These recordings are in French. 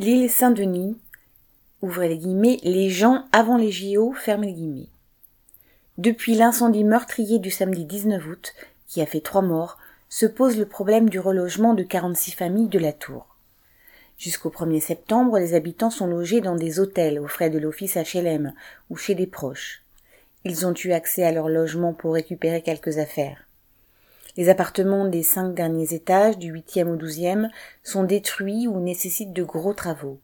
L'île Saint-Denis, ouvrez les guillemets, les gens avant les JO, fermez les guillemets. Depuis l'incendie meurtrier du samedi 19 août, qui a fait trois morts, se pose le problème du relogement de 46 familles de la Tour. Jusqu'au 1er septembre, les habitants sont logés dans des hôtels aux frais de l'office HLM ou chez des proches. Ils ont eu accès à leur logement pour récupérer quelques affaires. Les appartements des cinq derniers étages, du huitième au douzième, sont détruits ou nécessitent de gros travaux.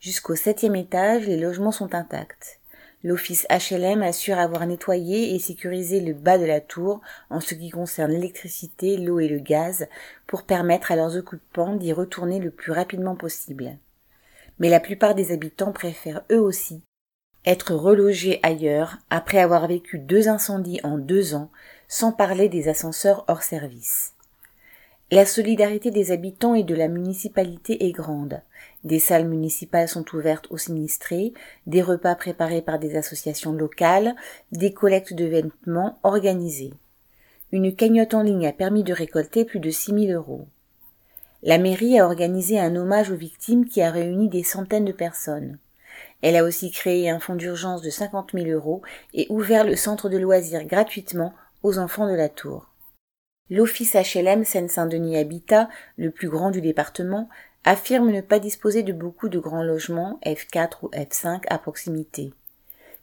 Jusqu'au septième étage, les logements sont intacts. L'office HLM assure avoir nettoyé et sécurisé le bas de la tour en ce qui concerne l'électricité, l'eau et le gaz pour permettre à leurs occupants d'y retourner le plus rapidement possible. Mais la plupart des habitants préfèrent eux aussi être relogés ailleurs après avoir vécu deux incendies en deux ans sans parler des ascenseurs hors service. La solidarité des habitants et de la municipalité est grande. Des salles municipales sont ouvertes aux sinistrés, des repas préparés par des associations locales, des collectes de vêtements organisées. Une cagnotte en ligne a permis de récolter plus de 6000 euros. La mairie a organisé un hommage aux victimes qui a réuni des centaines de personnes. Elle a aussi créé un fonds d'urgence de 50 000 euros et ouvert le centre de loisirs gratuitement aux enfants de la tour. L'office HLM Seine-Saint-Denis Habitat, le plus grand du département, affirme ne pas disposer de beaucoup de grands logements F4 ou F5 à proximité.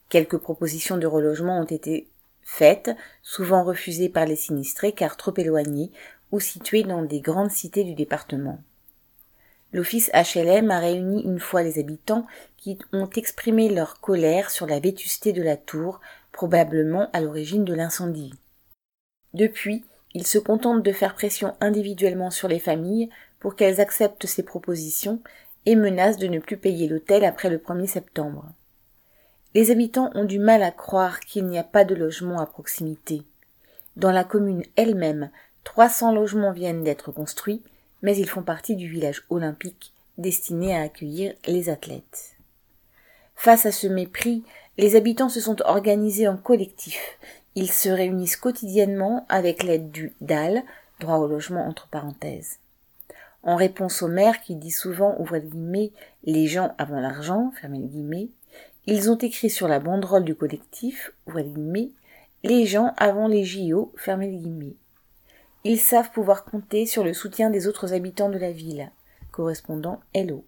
Quelques propositions de relogement ont été faites, souvent refusées par les sinistrés car trop éloignés ou situés dans des grandes cités du département. L'office HLM a réuni une fois les habitants qui ont exprimé leur colère sur la vétusté de la tour, probablement à l'origine de l'incendie. Depuis, il se contente de faire pression individuellement sur les familles pour qu'elles acceptent ses propositions et menace de ne plus payer l'hôtel après le 1er septembre. Les habitants ont du mal à croire qu'il n'y a pas de logement à proximité. Dans la commune elle-même, 300 logements viennent d'être construits, mais ils font partie du village olympique destiné à accueillir les athlètes. Face à ce mépris, les habitants se sont organisés en collectif ils se réunissent quotidiennement avec l'aide du DAL, droit au logement entre parenthèses. En réponse au maire qui dit souvent, ouvrez guillemets, les gens avant l'argent, fermez guillemets, ils ont écrit sur la banderole du collectif, ouvrez les guillemets, les gens avant les JO, fermez guillemets. Ils savent pouvoir compter sur le soutien des autres habitants de la ville. Correspondant Hello.